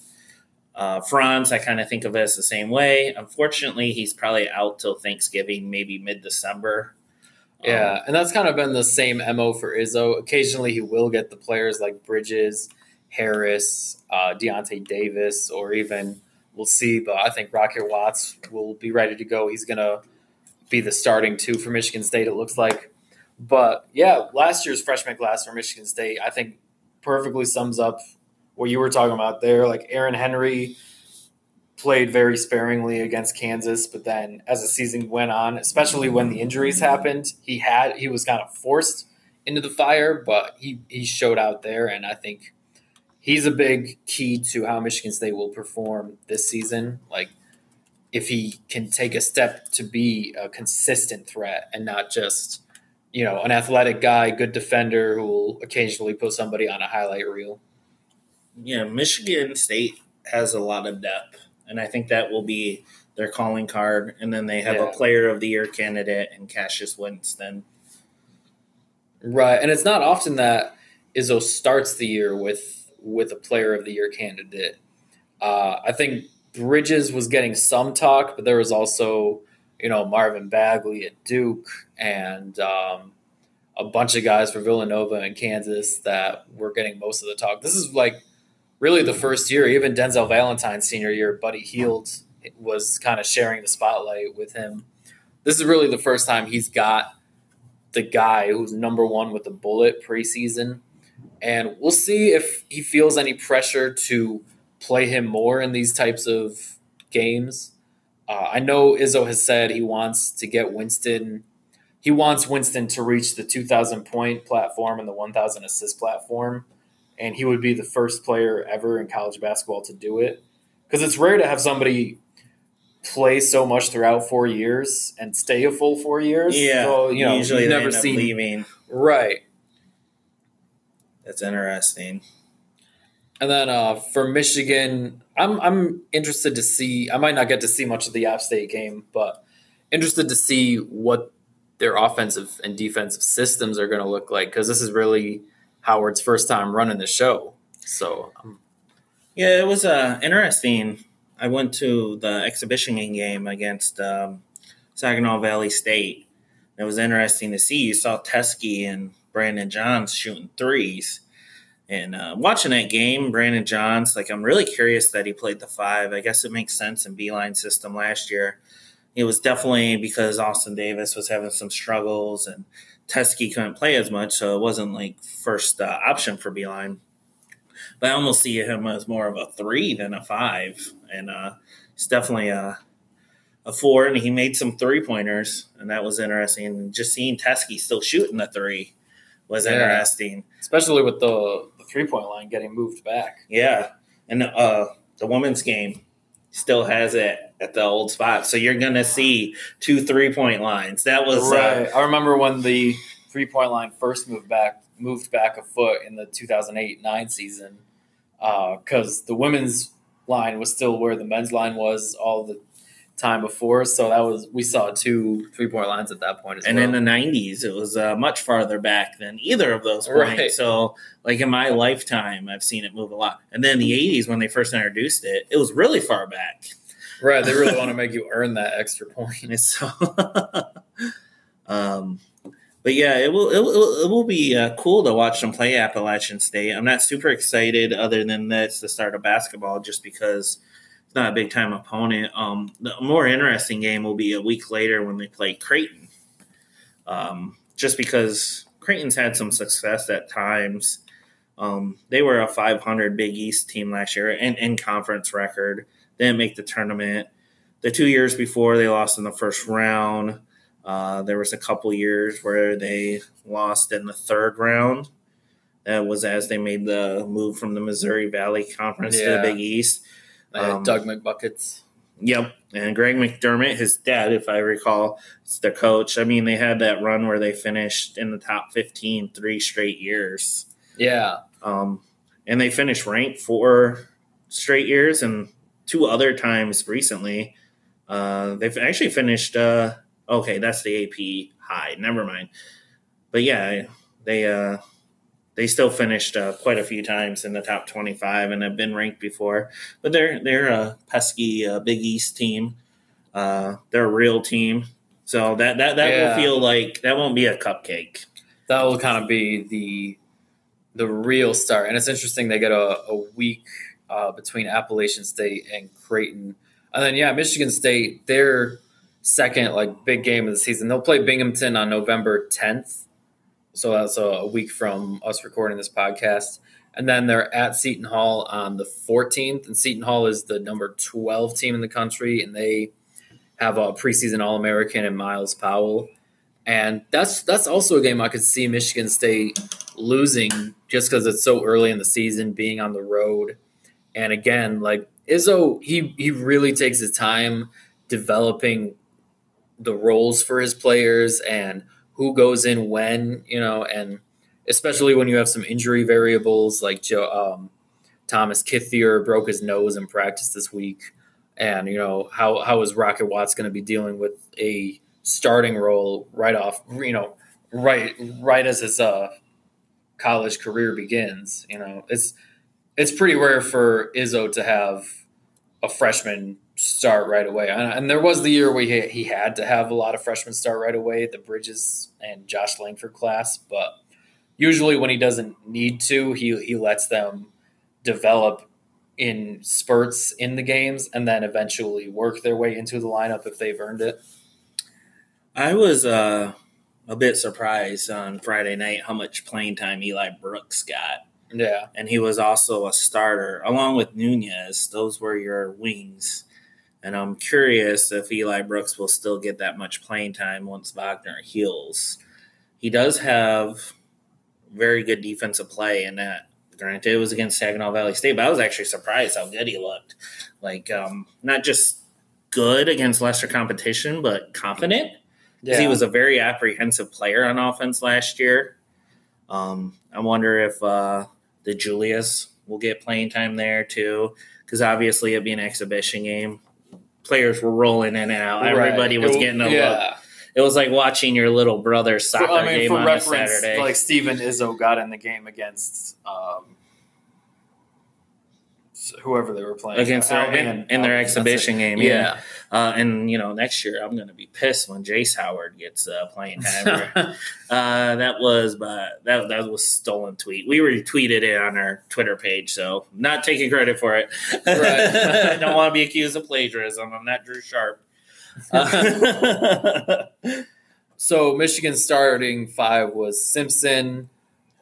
Uh, Franz, I kind of think of as the same way. Unfortunately, he's probably out till Thanksgiving, maybe mid December. Yeah, and that's kind of been the same mo for Izzo. Occasionally, he will get the players like Bridges, Harris, uh, Deyonta Davis, or even we'll see. But I think Rocket Watts will be ready to go. He's gonna be the starting two for Michigan State. It looks like. But yeah, last year's freshman class for Michigan State, I think, perfectly sums up what you were talking about there. Like Aaron Henry played very sparingly against Kansas, but then as the season went on, especially when the injuries happened, he had he was kind of forced into the fire, but he he showed out there, and I think he's a big key to how Michigan State will perform this season. Like if he can take a step to be a consistent threat and not just you know an athletic guy, good defender who will occasionally put somebody on a highlight reel. Yeah, Michigan State has a lot of depth, and I think that will be their calling card. And then they have Yeah. a Player of the Year candidate and Cassius Winston. Right, and it's not often that Izzo starts the year with with a Player of the Year candidate. Uh, I think Bridges was getting some talk, but there was also you know Marvin Bagley at Duke and um, a bunch of guys for Villanova and Kansas that were getting most of the talk. This is like really the first year, even Denzel Valentine's senior year, Buddy Hield was kind of sharing the spotlight with him. This is really the first time he's got the guy who's number one with the bullet preseason. And we'll see if he feels any pressure to play him more in these types of games. Uh, I know Izzo has said he wants to get Winston. He wants Winston to reach the 2,000 point platform and the 1,000 assist platform. And he would be the first player ever in college basketball to do it. Because it's rare to have somebody play so much throughout four years and stay a full four years. Yeah, So, you know, usually they never end up seen. leaving. Right. That's interesting. And then uh, for Michigan, I'm I'm interested to see. I might not get to see much of the App State game, but interested to see what their offensive and defensive systems are going to look like because this is really Howard's first time running the show. So um, Yeah, it was uh, interesting. I went to the exhibition game against um, Saginaw Valley State. It was interesting to see. You saw Teske and Brandon Johns shooting threes. And uh, watching that game, Brandon Johns, like I'm really curious that he played the five. I guess it makes sense in Beilein system last year. It was definitely because Austin Davis was having some struggles and Teske couldn't play as much, so it wasn't like first uh, option for Beilein. but I almost see him as more of a three than a five, and uh, it's definitely a a four. And he made some three pointers, and that was interesting. And just seeing Teske still shooting the three was Yeah. interesting. especially with the, the three point line getting moved back. Yeah, and uh, the women's game still has it at the old spot, so you're gonna see two three point lines. That was uh, right. I remember when the three point line first moved back moved back a foot in the 2008 9 season because the women's line was still where the men's line was all the time before. So that was we saw two three point lines at that point and well. in the 90s it was uh, much farther back than either of those points Right. so like in my lifetime i've seen it move a lot and then the 80s when they first introduced it it was really far back right, they really want to make you earn that extra point. and so um but yeah it will it will, it will be uh, cool to watch them play appalachian state i'm not super excited other than that's the start of basketball just because it's not a big time opponent um the more interesting game will be a week later when they play creighton um, just because Creighton's had some success at times. Um, they were a 500 Big East team last year and in conference record. They didn't make the tournament. The two years before, they lost in the first round. Uh, there was a couple years where they lost in the third round. That was as they made the move from the Missouri Valley Conference to the Big East. Um, Doug McBuckets. Yep. And Greg McDermott, his dad, if I recall, is the coach. I mean, they had that run where they finished in the top 15 three straight years. Yeah, Um, and they finished ranked four straight years and two other times recently. Uh, they've actually finished, uh, okay, that's the AP high. Never mind. But yeah, they, uh, they still finished uh, quite a few times in the top 25 and have been ranked before. But they're they're a pesky uh, Big East team. Uh, they're a real team. So that that, that Yeah. will feel like that won't be a cupcake. that will kind of be the the real start. And it's interesting they get a, a week uh, between Appalachian State and Creighton, and then yeah, Michigan State their second like big game of the season. They'll play Binghamton on November 10th, so uh, that's a, a week from us recording this podcast. And then they're at Seton Hall on the 14th, and Seton Hall is the number 12 team in the country, and they have a preseason All American and Myles Powell and that's that's also a game I could see Michigan State losing just because it's so early in the season, being on the road, and again, like Izzo, he he really takes his time developing the roles for his players and who goes in when, you know, and especially when you have some injury variables like Joe um, Thomas Kithier broke his nose in practice this week, and you know how how is Rocket Watts going to be dealing with a starting role right off, you know, right right as his uh, college career begins. You know, it's it's pretty rare for Izzo to have a freshman start right away, and, and there was the year where he, he had to have a lot of freshmen start right away, the Bridges and Josh Langford class, but usually when he doesn't need to, he he lets them develop in spurts in the games and then eventually work their way into the lineup if they've earned it. I was uh, a bit surprised on Friday night how much playing time Eli Brooks got. Yeah. And he was also a starter along with Nunez. Those were your wings. And I'm curious if Eli Brooks will still get that much playing time once Wagner heals. He does have very good defensive play in that. Granted, it was against Saginaw Valley State, but I was actually surprised how good he looked. Like, um, not just good against lesser competition, but confident. 'Cause He was a very apprehensive player on offense last year. Um, I wonder if uh, DeJulius will get playing time there too, because obviously it'd be an exhibition game. Players were rolling in and out. Everybody Right. was It- getting a look. It was like watching your little brother's For- soccer I mean, game for on reference, Saturday. like Steven Izzo got in the game against um, whoever they were playing against their in, in their exhibition game. Yeah. Uh, and you know, next year I'm going to be pissed when Jace Howard gets uh, playing time. uh, that was, but that that was stolen tweet. We retweeted it on our Twitter page, so not taking credit for it. Right. I don't want to be accused of plagiarism. I'm not Drew Sharp. So Michigan starting five was Simpson,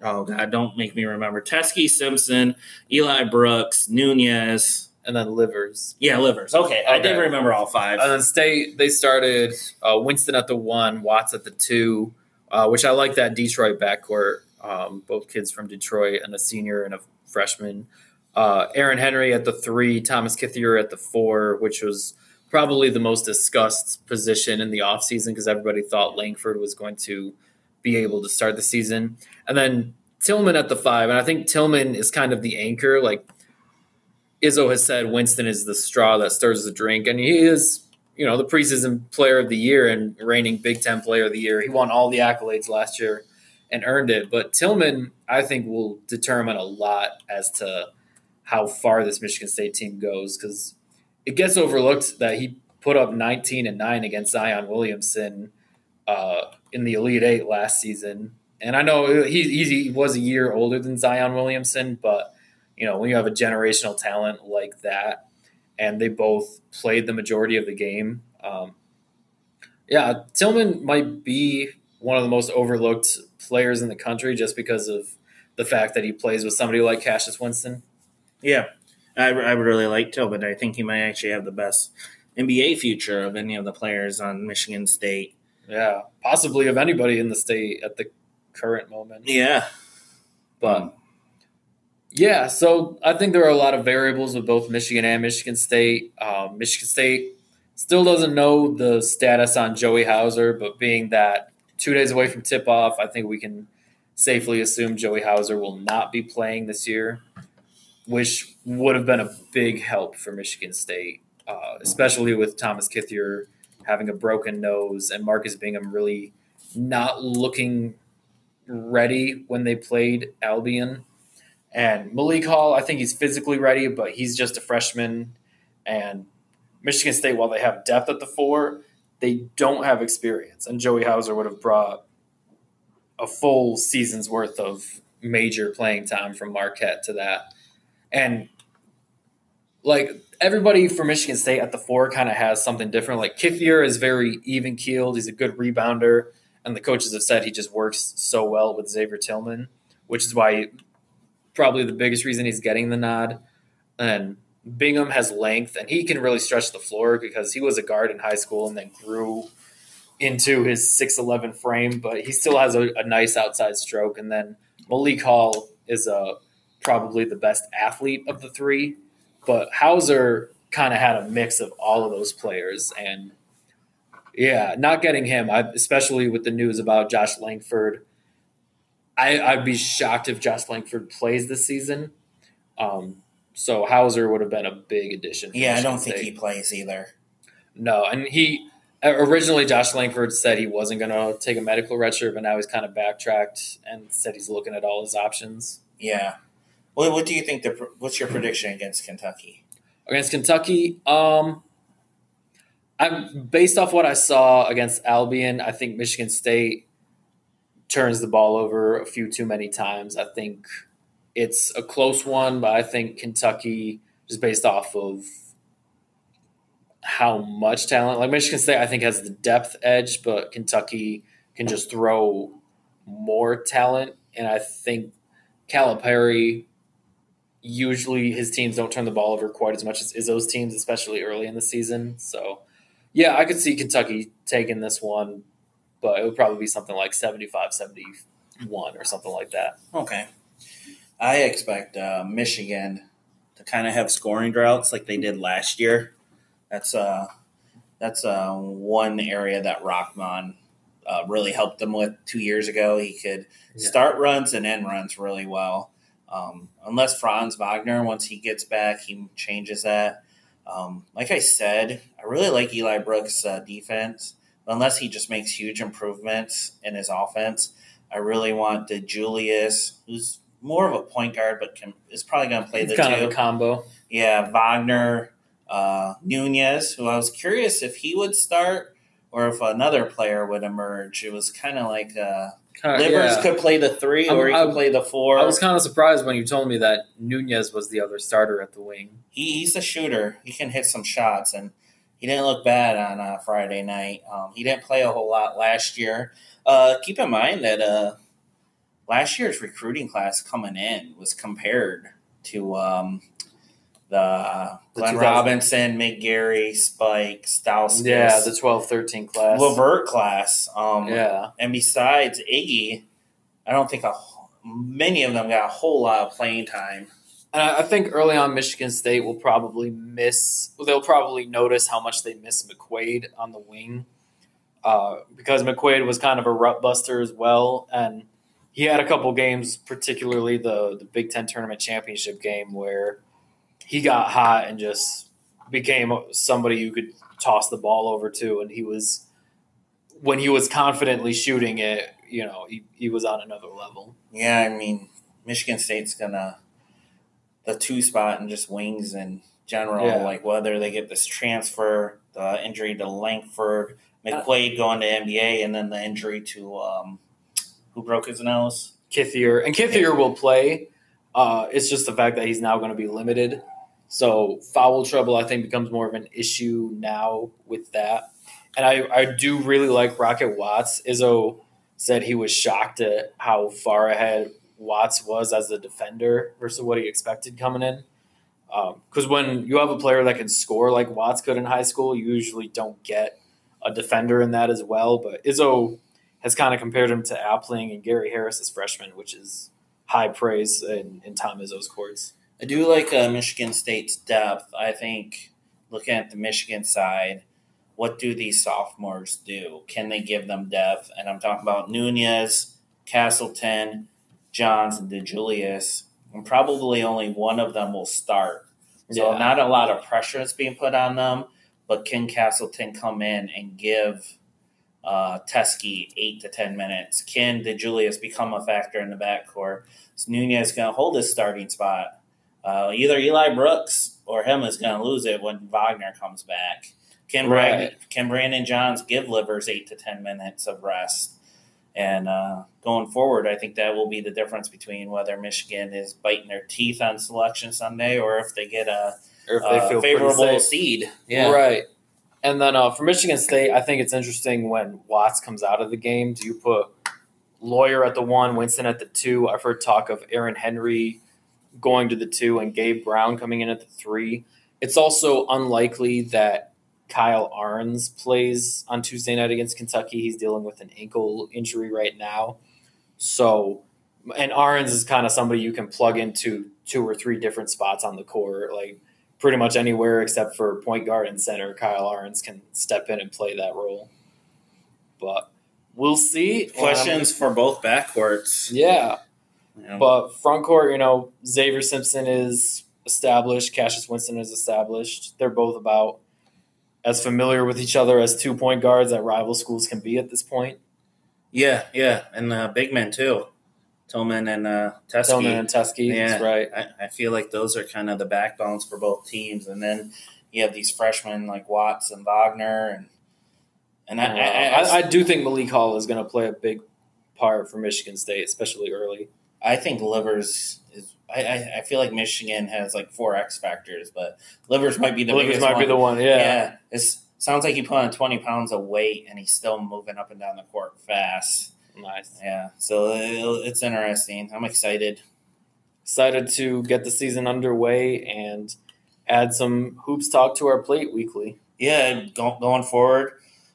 Oh God, don't make me remember. Teske Simpson, Eli Brooks, Nunez. And then Livers. Yeah, Livers. Okay, I didn't remember all five. And then State, they started uh, Winston at the one, Watts at the two, uh, which I like that Detroit backcourt. Um, both kids from Detroit and a senior and a freshman. Uh, Aaron Henry at the three, Thomas Kithier at the four, which was probably the most discussed position in the offseason because everybody thought Langford was going to be able to start the season. And then Tillman at the five. And I think Tillman is kind of the anchor. Like Izzo has said, Winston is the straw that stirs the drink. And he is, you know, the preseason player of the year and reigning Big Ten player of the year. He won all the accolades last year and earned it. But Tillman, I think, will determine a lot as to how far this Michigan State team goes because it gets overlooked that he put up 19 and 9 against Zion Williamson uh, in the Elite Eight last season. And I know he, he was a year older than Zion Williamson, but you know when you have a generational talent like that, and they both played the majority of the game, um, yeah, Tillman might be one of the most overlooked players in the country just because of the fact that he plays with somebody like Cassius Winston. yeah, I, I would really like Tillman. I think he might actually have the best NBA future of any of the players on Michigan State. Yeah, possibly of anybody in the state at the current moment. Yeah, But yeah, so I think there are a lot of variables with both Michigan and Michigan State. Um, Michigan State still doesn't know the status on Joey Hauser, but being that two days away from tip off, I think we can safely assume Joey Hauser will not be playing this year, which would have been a big help for Michigan State, uh, especially with Thomas Kithier having a broken nose and Marcus Bingham really not looking ready when they played Albion. And Malik Hall, I think he's physically ready, but he's just a freshman. And Michigan State, while they have depth at the four, they don't have experience. And Joey Hauser would have brought a full season's worth of major playing time from Marquette to that. And like everybody for Michigan State at the four kind of has something different. Like Kithier is very even keeled. He's a good rebounder. And the coaches have said he just works so well with Xavier Tillman, which is why probably the biggest reason he's getting the nod. And Bingham has length and he can really stretch the floor because he was a guard in high school and then grew into his 6'11 frame, but he still has a, a nice outside stroke. And then Malik Hall is a, probably the best athlete of the three, but Hauser kind of had a mix of all of those players. And yeah, not getting him, I, especially with the news about Josh Langford, I, I'd be shocked if Josh Langford plays this season. Um, so Hauser would have been a big addition. yeah, I don't think he plays either. No, and he originally Josh Langford said he wasn't going to take a medical redshirt, but now he's kind of backtracked and said he's looking at all his options Yeah. What, what do you think? The what's your prediction against Kentucky? against Kentucky. Um, I'm based off what I saw against Albion. I think Michigan State turns the ball over a few too many times. I think it's a close one, but I think Kentucky just based off of how much talent. Like Michigan State, I think has the depth edge, but Kentucky can just throw more talent. And I think Calipari usually his teams don't turn the ball over quite as much as Izzo's teams, especially early in the season. So, yeah, I could see Kentucky taking this one, but it would probably be something like 75 71 or something like that. Okay. I expect uh, Michigan to kind of have scoring droughts like they did last year. That's uh, that's uh, one area that Rahkman uh, really helped them with two years ago. He could Yeah. start runs and end runs really well. Um, unless Franz Wagner, once he gets back, he changes that. Um, like I said, I really like Eli Brooks' uh, defense. Unless he just makes huge improvements in his offense, I really want DeJulius, who's more of a point guard, but can, is probably going to play the kind two. of a combo. Yeah, Wagner, uh, Nunez, who I was curious if he would start or if another player would emerge. It was kind of like uh, Livers yeah. could play the 3 or he I'm- could play the four. I was kind of surprised when you told me that Nunez was the other starter at the wing. he, he's a shooter. He can hit some shots, and he didn't look bad on uh, Friday night. Um, he didn't play a whole lot last year. Uh, keep in mind that uh, last year's recruiting class coming in was compared to um, the The Glenn 2000 Robinson, McGary, Spike, Stauskas, Yeah, the 12 13 class. Levert class. Um, Yeah. and besides Iggy, I don't think a, many of them got a whole lot of playing time. And I think early on, Michigan State will probably miss. They'll probably notice how much they miss McQuaid on the wing, uh, because McQuaid was kind of a rut buster as well, and he had a couple games, particularly the the Big Ten tournament championship game, where he got hot and just became somebody you could toss the ball over to, and he was when he was confidently shooting it, you know, he, he was on another level. Yeah, I mean, Michigan State's gonna the two spot and just wings in general. Yeah. Like whether they get this transfer, the injury to Langford, McQuaid going to NBA, and then the injury to um, who broke his nose. Kithier and Kithier will play. Uh, it's just the fact that he's now going to be limited. So foul trouble, I think, becomes more of an issue now with that. And I, I do really like Rocket Watts. Izzo said he was shocked at how far ahead Watts was as a defender versus what he expected coming in. Because when you have a player that can score like Watts could in high school, you usually don't get a defender in that as well. But Izzo has kind of compared him to Appling and Gary Harris as freshman, which is high praise in, in Tom Izzo's courts. I do like uh, Michigan State's depth. I think looking at the Michigan side, what do these sophomores do? Can they give them depth? And I'm talking about Nunez, Castleton, Johns, and DeJulius. And probably only one of them will start. So Yeah. not a lot of pressure is being put on them, but can Castleton come in and give uh, Teske eight to ten minutes? Can DeJulius become a factor in the backcourt? Is Nunez is going to hold his starting spot? Uh, either Eli Brooks or him is going to lose it when Wagner comes back. Can Brandon, Right. can Brandon Johns give Livers eight to ten minutes of rest? And uh, going forward, I think that will be the difference between whether Michigan is biting their teeth on Selection Sunday or if they get a, they a favorable seed. Right. And then uh, for Michigan State, I think it's interesting when Watts comes out of the game. Do you put Loyer at the one, Winston at the two? I've heard talk of Aaron Henry going to the two and Gabe Brown coming in at the three. It's also unlikely that Kyle Ahrens plays on Tuesday night against Kentucky. He's dealing with an ankle injury right now. So, and Ahrens is kind of somebody you can plug into two or three different spots on the court. Like, pretty much anywhere except for point guard and center. Kyle Ahrens can step in and play that role. But we'll see. Questions for both backcourts. Um, yeah, but front court, you know, Xavier Simpson is established. Cassius Winston is established. They're both about as familiar with each other as two point guards at rival schools can be at this point. yeah, yeah, and uh, big men too. Tillman and uh, Teske. Tillman and Teske, Yeah. that's right. I, I feel like those are kind of the backbones for both teams, and then you have these freshmen like Watts and Wagner, and and I, I, I, I, do think Malik Hall is going to play a big part for Michigan State, especially early. I think Livers. I, I, I feel like Michigan has like four X factors, but Livers might be the Livers might one. be the one, Yeah, yeah. it sounds like he put on twenty pounds of weight, and he's still moving up and down the court fast. Nice. Yeah, so it, it's interesting. I'm excited. excited to get the season underway and add some hoops talk to our plate weekly. yeah, go, going forward,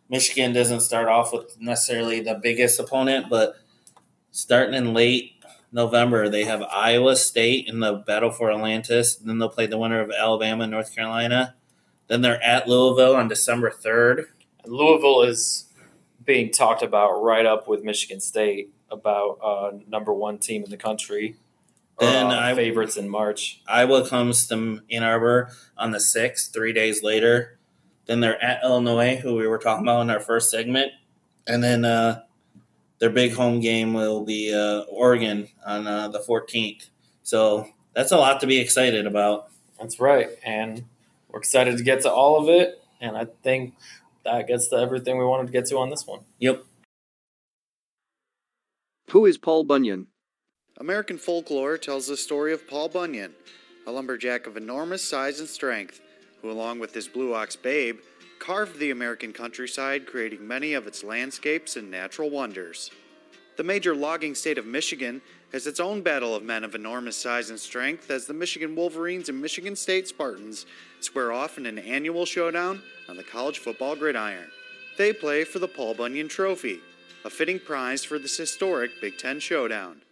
Michigan doesn't start off with necessarily the biggest opponent, but starting in late November, they have Iowa State in the battle for Atlantis. Then they'll play the winner of Alabama and North Carolina. Then they're at Louisville on December 3rd. Louisville is being talked about right up with Michigan State about uh, number one team in the country. Then uh, I- favorites in March. Iowa comes to Ann Arbor on the 6th, three days later. Then they're at Illinois, who we were talking about in our first segment. And then uh, their big home game will be uh, Oregon on uh, the 14th. So that's a lot to be excited about. That's right, and we're excited to get to all of it. And I think that gets to everything we wanted to get to on this one. Yep. Who is Paul Bunyan? American folklore tells the story of Paul Bunyan, a lumberjack of enormous size and strength, who, along with his blue ox babe, carved the American countryside, creating many of its landscapes and natural wonders. The major logging state of Michigan has its own battle of men of enormous size and strength as the Michigan Wolverines and Michigan State Spartans square off in an annual showdown on the college football gridiron. They play for the Paul Bunyan Trophy, a fitting prize for this historic Big Ten showdown.